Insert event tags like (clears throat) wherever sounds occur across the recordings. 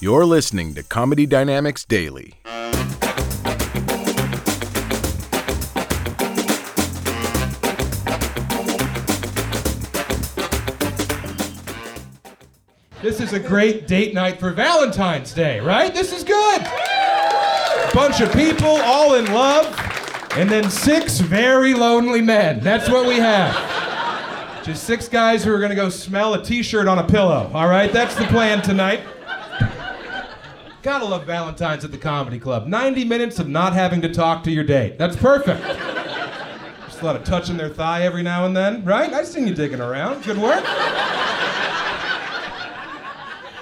You're listening to Comedy Dynamics Daily. This is a great date night for Valentine's Day, right? This is good. Bunch of people all in love, and then six very lonely men. That's what we have. Just six guys who are gonna go smell a t shirt on a pillow, all right? That's the plan tonight. Gotta love Valentine's at the Comedy Club. 90 minutes of not having to talk to your date. That's perfect. Just a lot of touching their thigh every now and then, right? I've seen you digging around. Good work.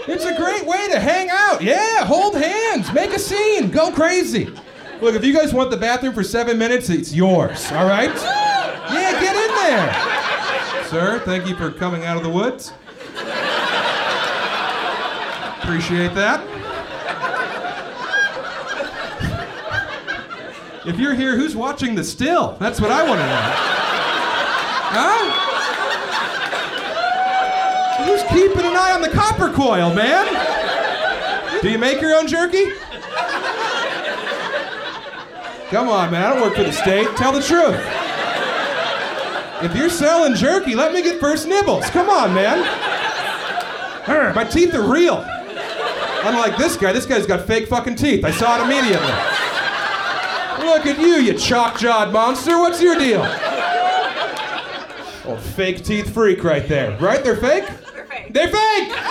It's a great way to hang out. Yeah, hold hands, make a scene, go crazy. Look, if you guys want the bathroom for seven minutes, it's yours, all right? Yeah, get in there. Sir, thank you for coming out of the woods. Appreciate that. If you're here, who's watching the still? That's what I want to know. Huh? Who's keeping an eye on the copper coil, man? Do you make your own jerky? Come on, man. I don't work for the state. Tell the truth. If you're selling jerky, let me get first nibbles. Come on, man. My teeth are real. Unlike this guy, this guy's got fake fucking teeth. I saw it immediately. Look at you, you chalk jawed monster. What's your deal? Oh, fake teeth freak right there. Right? They're fake? They're fake. They're fake! (laughs)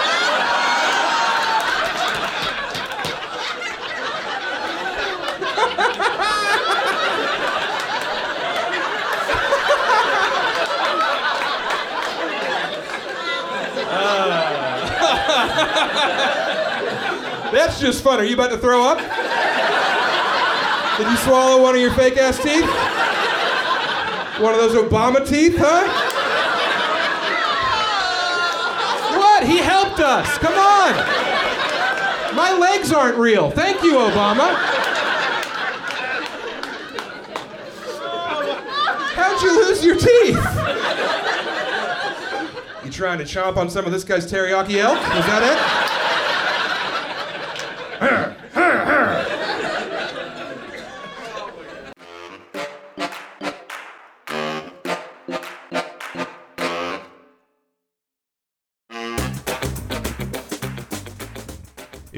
That's just fun. Are you about to throw up? Did you swallow one of your fake ass teeth? One of those Obama teeth, huh? What? He helped us. Come on. My legs aren't real. Thank you, Obama. How'd you lose your teeth? You trying to chomp on some of this guy's teriyaki elk? Is that it? (clears throat)